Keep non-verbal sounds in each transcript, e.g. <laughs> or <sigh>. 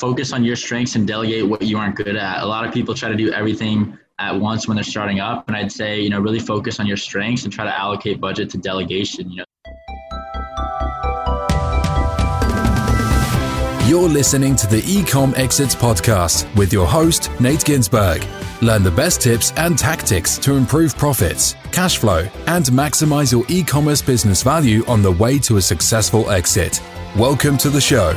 focus on your strengths and delegate what you aren't good at. A lot of people try to do everything at once when they're starting up, and I'd say you know really focus on your strengths and try to allocate budget to delegation. You know. You're listening to the Ecom Exits podcast with your host, Nate Ginsburg. Learn the best tips and tactics to improve profits, cash flow, and maximize your e commerce business value on the way to a successful exit. Welcome to the show.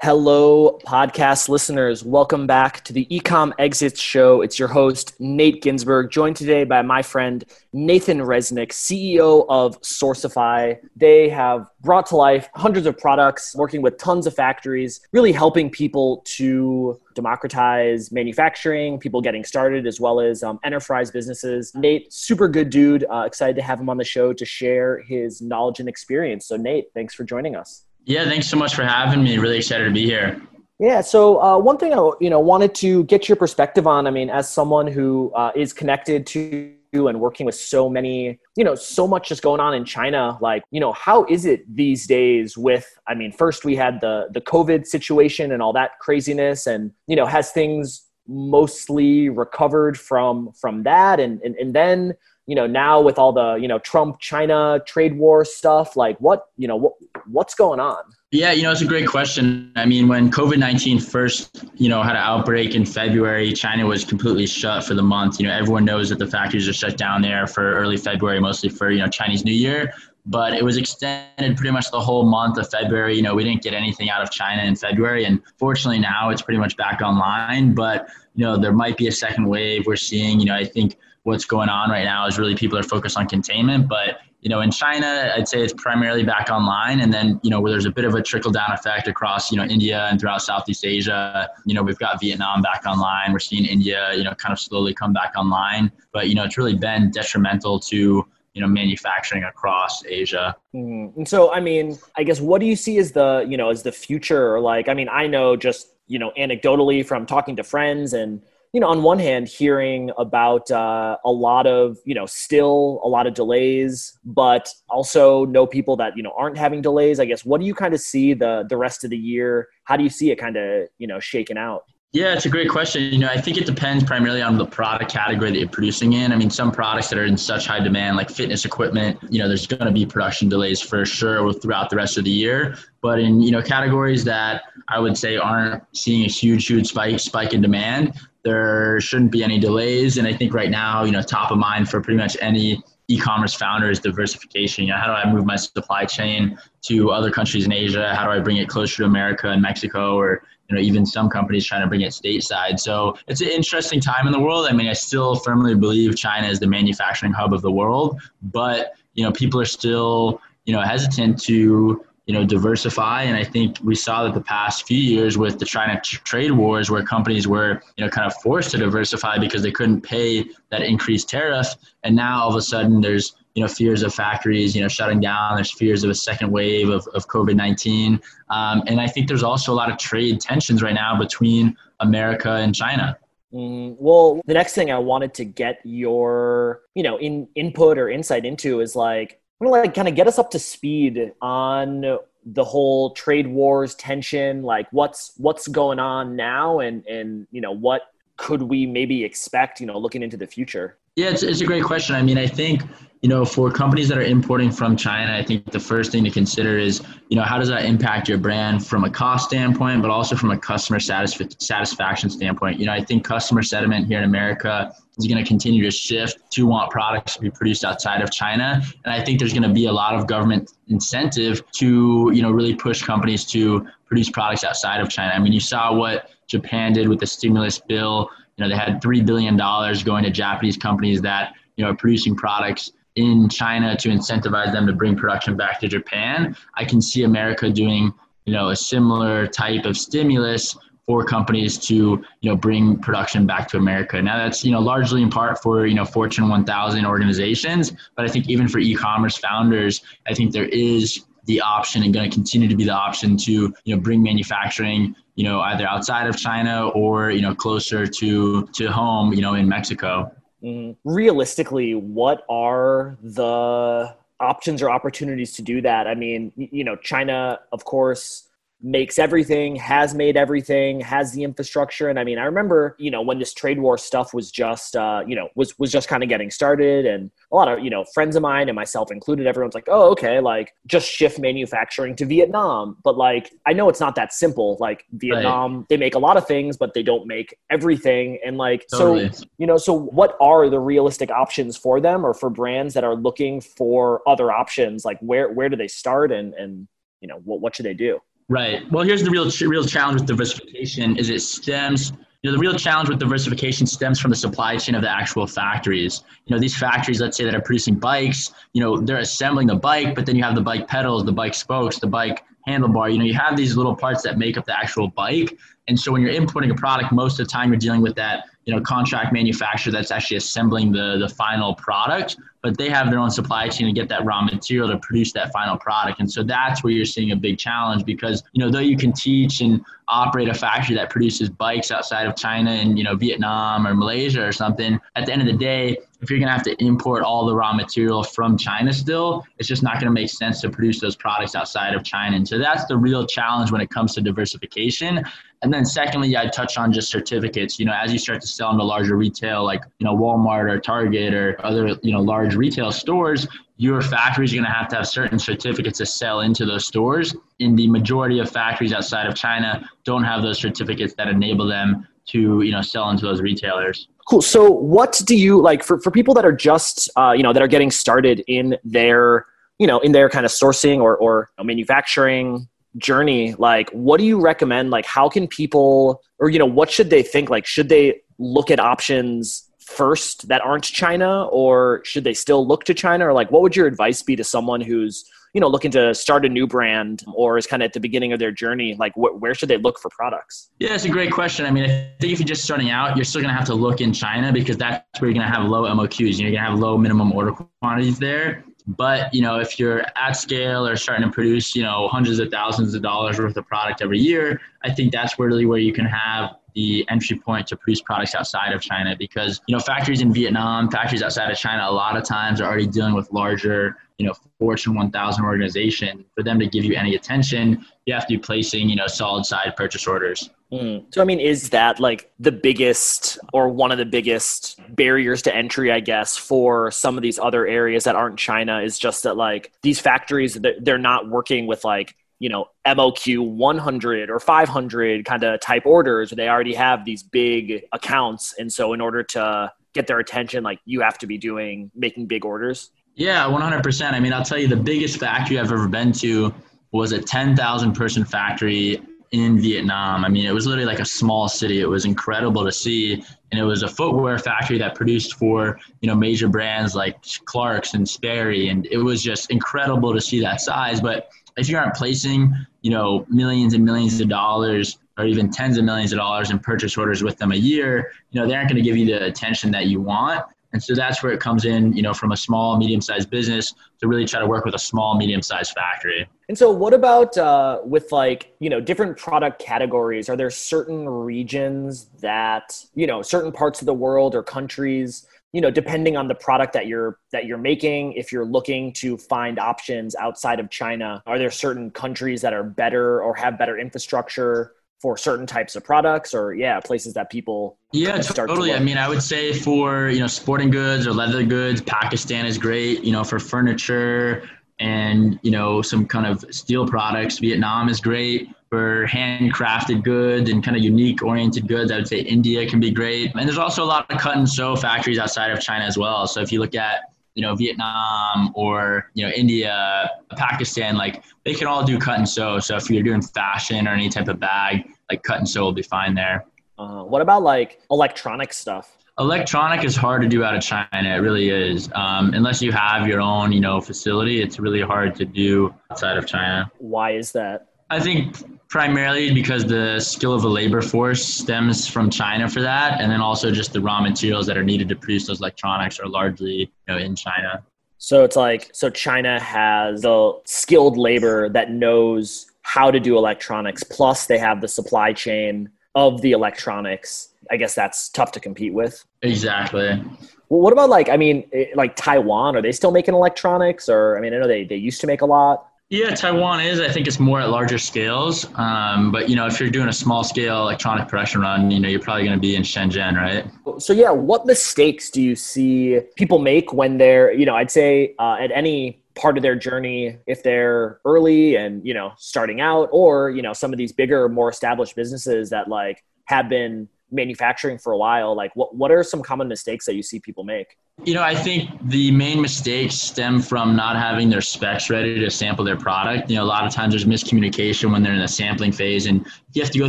Hello, podcast listeners. Welcome back to the Ecom Exits Show. It's your host, Nate Ginsburg, joined today by my friend Nathan Resnick, CEO of Sourcify. They have brought to life hundreds of products, working with tons of factories, really helping people to democratize manufacturing, people getting started, as well as um, enterprise businesses. Nate, super good dude. Uh, excited to have him on the show to share his knowledge and experience. So, Nate, thanks for joining us. Yeah, thanks so much for having me. Really excited to be here. Yeah. So uh, one thing I you know wanted to get your perspective on. I mean, as someone who uh, is connected to and working with so many, you know, so much just going on in China. Like, you know, how is it these days? With, I mean, first we had the the COVID situation and all that craziness, and you know, has things mostly recovered from from that, and and, and then you know now with all the you know trump china trade war stuff like what you know what what's going on? Yeah you know it's a great question. I mean when covid-19 first you know had an outbreak in february china was completely shut for the month. You know everyone knows that the factories are shut down there for early february mostly for you know chinese new year. But it was extended pretty much the whole month of february. You know we didn't get anything out of china in february. And fortunately now it's pretty much back online. But you know there might be a second wave we're seeing. You know i think what's going on right now is really people are focused on containment. But you know, in China, I'd say it's primarily back online, and then you know where there's a bit of a trickle down effect across you know India and throughout Southeast Asia. You know, we've got Vietnam back online. We're seeing India, you know, kind of slowly come back online. But you know, it's really been detrimental to you know manufacturing across Asia. Mm-hmm. And so, I mean, I guess what do you see as the you know as the future? Like, I mean, I know just you know anecdotally from talking to friends and you know, on one hand, hearing about uh, a lot of, you know, still a lot of delays, but also know people that you know aren't having delays. I guess what do you kind of see the the rest of the year? How do you see it kind of you know shaking out? Yeah, it's a great question. You know, I think it depends primarily on the product category that you're producing in. I mean, some products that are in such high demand, like fitness equipment, you know, there's going to be production delays for sure throughout the rest of the year. But in you know categories that I would say aren't seeing a huge, huge spike spike in demand, there shouldn't be any delays. And I think right now, you know, top of mind for pretty much any e-commerce founder is diversification. You know, how do I move my supply chain to other countries in Asia? How do I bring it closer to America and Mexico or you know, even some companies trying to bring it stateside. So it's an interesting time in the world. I mean, I still firmly believe China is the manufacturing hub of the world, but you know, people are still, you know, hesitant to you know, diversify. And I think we saw that the past few years with the China trade wars, where companies were, you know, kind of forced to diversify because they couldn't pay that increased tariff. And now all of a sudden, there's you know fears of factories, you know, shutting down. There's fears of a second wave of, of COVID nineteen, um, and I think there's also a lot of trade tensions right now between America and China. Mm, well, the next thing I wanted to get your, you know, in input or insight into is like want to like kind of get us up to speed on the whole trade wars tension like what's what's going on now and and you know what could we maybe expect you know looking into the future yeah it's, it's a great question i mean i think you know, for companies that are importing from China, I think the first thing to consider is, you know, how does that impact your brand from a cost standpoint, but also from a customer satisf- satisfaction standpoint? You know, I think customer sentiment here in America is going to continue to shift to want products to be produced outside of China, and I think there's going to be a lot of government incentive to, you know, really push companies to produce products outside of China. I mean, you saw what Japan did with the stimulus bill. You know, they had three billion dollars going to Japanese companies that you know are producing products in China to incentivize them to bring production back to Japan. I can see America doing, you know, a similar type of stimulus for companies to, you know, bring production back to America. Now that's, you know, largely in part for, you know, Fortune 1000 organizations, but I think even for e-commerce founders, I think there is the option and going to continue to be the option to, you know, bring manufacturing, you know, either outside of China or, you know, closer to to home, you know, in Mexico. Mm, realistically, what are the options or opportunities to do that? I mean, you know, China, of course, makes everything, has made everything, has the infrastructure. And I mean, I remember, you know, when this trade war stuff was just, uh, you know, was was just kind of getting started, and a lot of, you know, friends of mine and myself included, everyone's like, oh, okay, like just shift manufacturing to Vietnam. But like, I know it's not that simple. Like Vietnam, right. they make a lot of things, but they don't make everything. And like, totally. so you know, so what are the realistic options for them or for brands that are looking for other options? Like, where where do they start and and you know, what what should they do? Right. Well, here's the real real challenge with diversification: is it stems. You know, the real challenge with diversification stems from the supply chain of the actual factories. You know, these factories, let's say that are producing bikes. You know, they're assembling the bike, but then you have the bike pedals, the bike spokes, the bike handlebar. You know, you have these little parts that make up the actual bike. And so when you're importing a product, most of the time you're dealing with that, you know, contract manufacturer that's actually assembling the the final product but they have their own supply chain to get that raw material to produce that final product. And so that's where you're seeing a big challenge because, you know, though you can teach and operate a factory that produces bikes outside of China and, you know, Vietnam or Malaysia or something, at the end of the day, if you're going to have to import all the raw material from China still, it's just not going to make sense to produce those products outside of China. And so that's the real challenge when it comes to diversification. And then secondly, I touch on just certificates. You know, as you start to sell into larger retail, like you know Walmart or Target or other you know large retail stores, your factories are going to have to have certain certificates to sell into those stores. In the majority of factories outside of China, don't have those certificates that enable them to you know sell into those retailers. Cool. So, what do you like for for people that are just uh, you know that are getting started in their you know in their kind of sourcing or or manufacturing journey like what do you recommend? Like how can people or you know what should they think? Like should they look at options first that aren't china or should they still look to china? Or like what would your advice be to someone who's you know looking to start a new brand or is kind of at the beginning of their journey? Like wh- where should they look for products? Yeah it's a great question. I mean i think if you're just starting out you're still going to have to look in china because that's where you're going to have low moqs you're going to have low minimum order quantities there but you know, if you're at scale or starting to produce, you know, hundreds of thousands of dollars worth of product every year, I think that's really where you can have the entry point to produce products outside of China because you know factories in Vietnam, factories outside of China, a lot of times are already dealing with larger, you know, Fortune 1000 organization. For them to give you any attention, you have to be placing, you know, solid side purchase orders. Mm. So, I mean, is that like the biggest or one of the biggest barriers to entry, I guess, for some of these other areas that aren't China? Is just that like these factories, they're not working with like, you know, MOQ 100 or 500 kind of type orders. They already have these big accounts. And so, in order to get their attention, like you have to be doing making big orders. Yeah, 100%. I mean, I'll tell you the biggest factory I've ever been to was a 10,000 person factory in Vietnam. I mean, it was literally like a small city. It was incredible to see, and it was a footwear factory that produced for you know major brands like Clarks and Sperry, and it was just incredible to see that size. But if you aren't placing you know millions and millions of dollars or even tens of millions of dollars in purchase orders with them a year, you know they aren't going to give you the attention that you want. And so that's where it comes in, you know, from a small, medium-sized business to really try to work with a small, medium-sized factory. And so, what about uh, with like you know different product categories? Are there certain regions that you know certain parts of the world or countries? You know, depending on the product that you're that you're making, if you're looking to find options outside of China, are there certain countries that are better or have better infrastructure for certain types of products or yeah places that people yeah totally to i mean i would say for you know sporting goods or leather goods pakistan is great you know for furniture and you know some kind of steel products vietnam is great for handcrafted goods and kind of unique oriented goods i would say india can be great and there's also a lot of cut and sew factories outside of china as well so if you look at you know Vietnam or you know India, Pakistan, like they can all do cut and sew. So if you're doing fashion or any type of bag, like cut and sew will be fine there. Uh, what about like electronic stuff? Electronic is hard to do out of China. It really is. Um, unless you have your own, you know, facility, it's really hard to do outside of China. Why is that? I think primarily because the skill of the labor force stems from China for that, and then also just the raw materials that are needed to produce those electronics are largely you know in China. So it's like so China has the skilled labor that knows how to do electronics, plus they have the supply chain of the electronics. I guess that's tough to compete with. Exactly. Well, what about like, I mean, eh, like Taiwan, are they still making electronics or, I mean, I know they, they used to make a lot. Yeah, Taiwan is. I think it's more at larger scales. Um, but you know, if you're doing a small scale electronic production run, you know, you're probably going to be in Shenzhen, right? So yeah, what mistakes do you see people make when they're, you know, I'd say uh, at any part of their journey, if they're early and you know starting out, or you know some of these bigger, more established businesses that like have been manufacturing for a while like what, what are some common mistakes that you see people make? You know i think the main mistakes stem from not having their specs ready to sample their product. You know a lot of times there's miscommunication when they're in the sampling phase and you have to go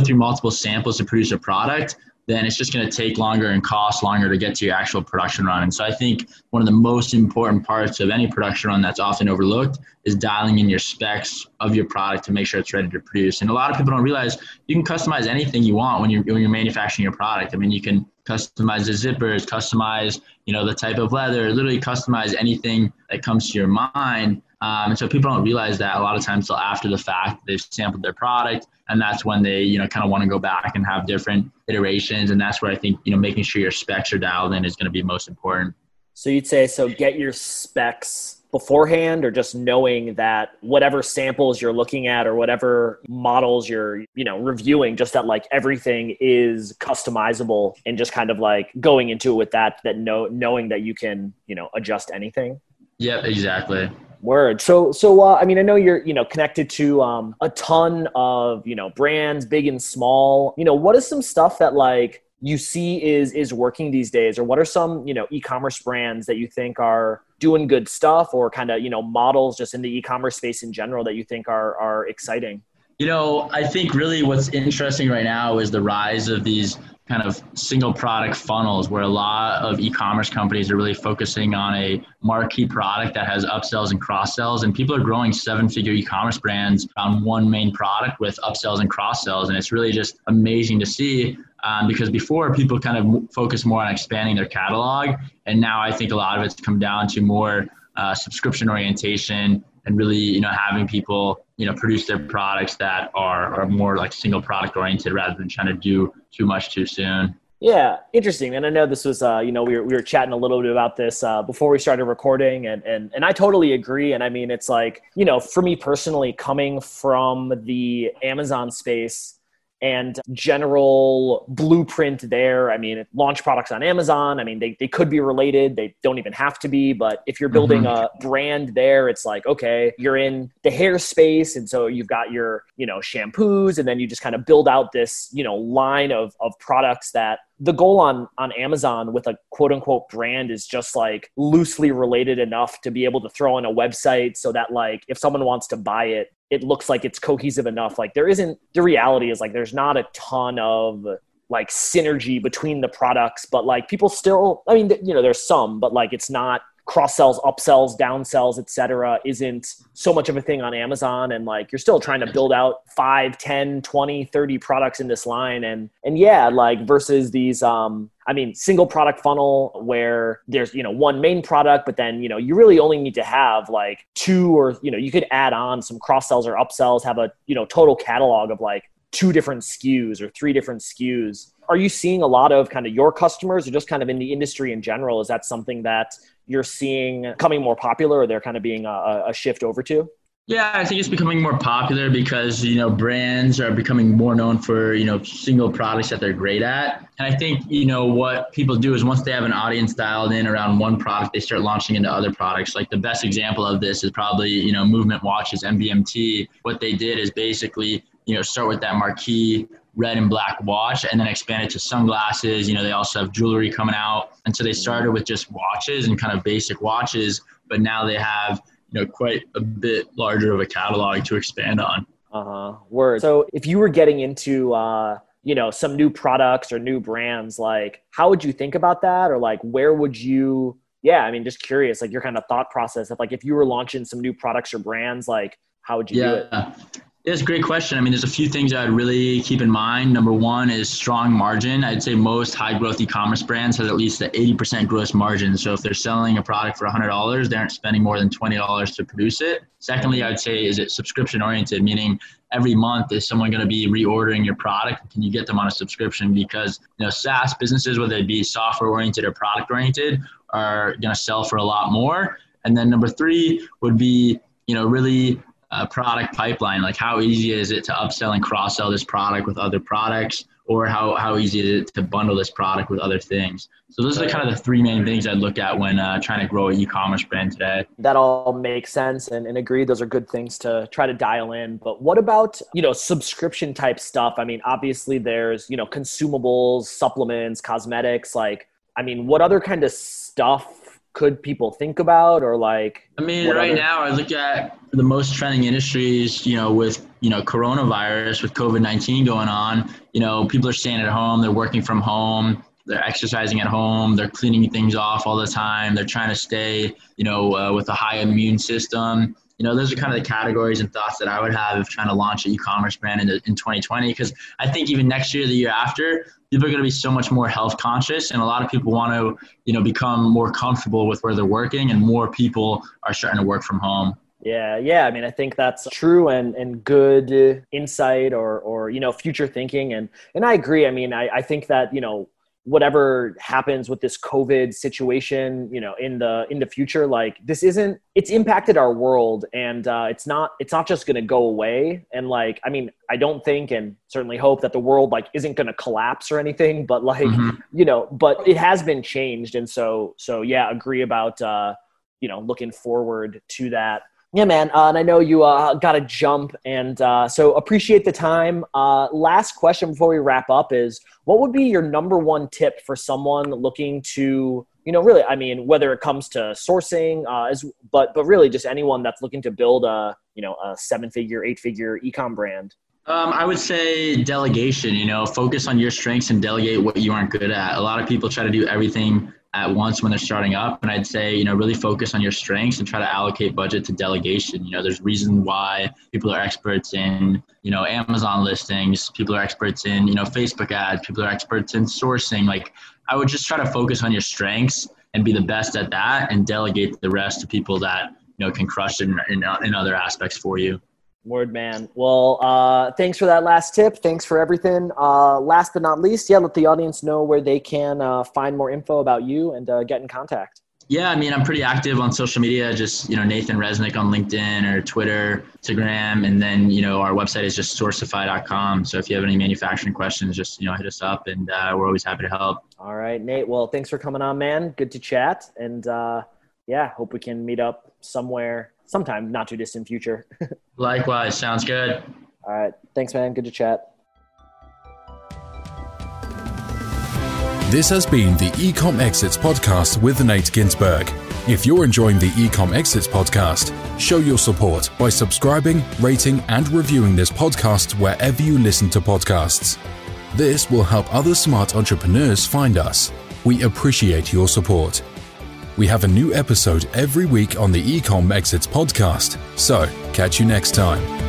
through multiple samples to produce a product then it's just going to take longer and cost longer to get to your actual production run. And so I think one of the most important parts of any production run that's often overlooked is dialing in your specs of your product to make sure it's ready to produce. And a lot of people don't realize you can customize anything you want when you're when you're manufacturing your product. I mean, you can customize the zippers, customize you know the type of leather, literally customize anything that comes to your mind. Um, and so people don't realize that a lot of times till after the fact they've sampled their product, and that's when they you know kind of want to go back and have different iterations. And that's where I think you know making sure your specs are dialed in is going to be most important. So you'd say so get your specs beforehand or just knowing that whatever samples you're looking at or whatever models you're you know reviewing just that like everything is customizable and just kind of like going into it with that that know knowing that you can you know adjust anything yep exactly Word. So, so uh, I mean, I know you're you know connected to um, a ton of you know brands, big and small. You know, what is some stuff that like you see is is working these days, or what are some you know e-commerce brands that you think are doing good stuff, or kind of you know models just in the e-commerce space in general that you think are are exciting? You know, I think really what's interesting right now is the rise of these kind of single product funnels where a lot of e-commerce companies are really focusing on a marquee product that has upsells and cross sells and people are growing seven figure e-commerce brands on one main product with upsells and cross sells and it's really just amazing to see um, because before people kind of focus more on expanding their catalog and now i think a lot of it's come down to more uh, subscription orientation and really you know having people you know produce their products that are, are more like single product oriented rather than trying to do too much too soon. Yeah interesting and i know this was uh, you know we were, we were chatting a little bit about this uh, before we started recording and, and and i totally agree and i mean it's like you know for me personally coming from the amazon space and general blueprint there. I mean, launch products on Amazon. I mean, they, they could be related. They don't even have to be. But if you're building mm-hmm. a brand there, it's like, okay, you're in the hair space. And so you've got your, you know, shampoos. And then you just kind of build out this, you know, line of, of products that the goal on on Amazon with a quote unquote brand is just like loosely related enough to be able to throw on a website so that like if someone wants to buy it it looks like it's cohesive enough. Like there isn't the reality is like there's not a ton of like synergy between the products but like people still i mean you know there's some but like it's not cross sells, upsells, downsells, etc., isn't so much of a thing on Amazon. And like you're still trying to build out 5, 10, 20, 30 products in this line. And and yeah, like versus these um I mean, single product funnel where there's, you know, one main product, but then, you know, you really only need to have like two or, you know, you could add on some cross sells or upsells, have a, you know, total catalog of like two different SKUs or three different SKUs. Are you seeing a lot of kind of your customers or just kind of in the industry in general? Is that something that you're seeing coming more popular or they're kind of being a, a shift over to? Yeah, I think it's becoming more popular because you know brands are becoming more known for you know single products that they're great at, and I think you know what people do is once they have an audience dialed in around one product, they start launching into other products. Like the best example of this is probably you know Movement Watches, MVMT. What they did is basically you know start with that marquee red and black watch and then expand it to sunglasses. You know, they also have jewelry coming out. And so they started with just watches and kind of basic watches, but now they have, you know, quite a bit larger of a catalog to expand on. Uh-huh. Word. So if you were getting into uh you know some new products or new brands like how would you think about that or like where would you yeah i mean just curious like your kind of thought process of like if you were launching some new products or brands like how would you yeah. do it It's a great question. I mean, there's a few things I'd really keep in mind. Number one is strong margin. I'd say most high growth e-commerce brands has at least an 80% gross margin. So if they're selling a product for $100, they aren't spending more than $20 to produce it. Secondly, I'd say is it subscription oriented, meaning every month is someone going to be reordering your product? Can you get them on a subscription? Because you know SaaS businesses, whether it be software oriented or product oriented, are going to sell for a lot more. And then number three would be you know really uh, product pipeline? Like how easy is it to upsell and cross sell this product with other products? Or how, how easy is it to bundle this product with other things? So those are kind of the three main things I'd look at when uh, trying to grow an e-commerce brand today. That all makes sense and, and agree. Those are good things to try to dial in. But what about, you know, subscription type stuff? I mean, obviously there's, you know, consumables, supplements, cosmetics, like, I mean, what other kind of stuff could people think about or like i mean right other- now i look at the most trending industries you know with you know coronavirus with covid-19 going on. You know people are staying at home they're working from home they're exercising at home they're cleaning things off all the time they're trying to stay you know uh, with a high immune system you know, those are kind of the categories and thoughts that I would have if trying to launch an e-commerce brand in, in 2020. Because I think even next year, the year after, people are going to be so much more health conscious, and a lot of people want to, you know, become more comfortable with where they're working, and more people are starting to work from home. Yeah, yeah. I mean, I think that's true and, and good insight or or you know future thinking, and and I agree. I mean, I, I think that you know whatever happens with this covid situation you know in the in the future like this isn't it's impacted our world and uh, it's not it's not just going to go away. And like i mean i don't think and certainly hope that the world like isn't going to collapse or anything but like mm-hmm. you know but it has been changed. And so so yeah agree about uh you know looking forward to that yeah, man. Uh, and I know you uh, got to jump, and uh, so appreciate the time. Uh, last question before we wrap up is: What would be your number one tip for someone looking to, you know, really? I mean, whether it comes to sourcing, uh, as but but really just anyone that's looking to build a, you know, a seven-figure, eight-figure ecom brand. Um, I would say delegation. You know, focus on your strengths and delegate what you aren't good at. A lot of people try to do everything at once when they're starting up. And I'd say, you know, really focus on your strengths and try to allocate budget to delegation. You know, there's reason why people are experts in, you know, Amazon listings, people are experts in, you know, Facebook ads, people are experts in sourcing. Like I would just try to focus on your strengths and be the best at that and delegate the rest to people that, you know, can crush in, in, in other aspects for you. Word man. Well, uh, thanks for that last tip. Thanks for everything. Uh, last but not least, yeah, let the audience know where they can uh, find more info about you and uh, get in contact. Yeah, I mean, I'm pretty active on social media. Just you know, Nathan Resnick on LinkedIn or Twitter, Instagram, and then you know, our website is just sourcify.com. So if you have any manufacturing questions, just you know, hit us up, and uh, we're always happy to help. All right, Nate. Well, thanks for coming on, man. Good to chat, and uh, yeah, hope we can meet up somewhere sometime not too distant future. <laughs> Likewise, sounds good. All right, thanks, man. Good to chat. This has been the Ecom Exits podcast with Nate Ginsburg. If you're enjoying the Ecom Exits podcast, show your support by subscribing, rating, and reviewing this podcast wherever you listen to podcasts. This will help other smart entrepreneurs find us. We appreciate your support. We have a new episode every week on the Ecom Exits podcast. So, catch you next time.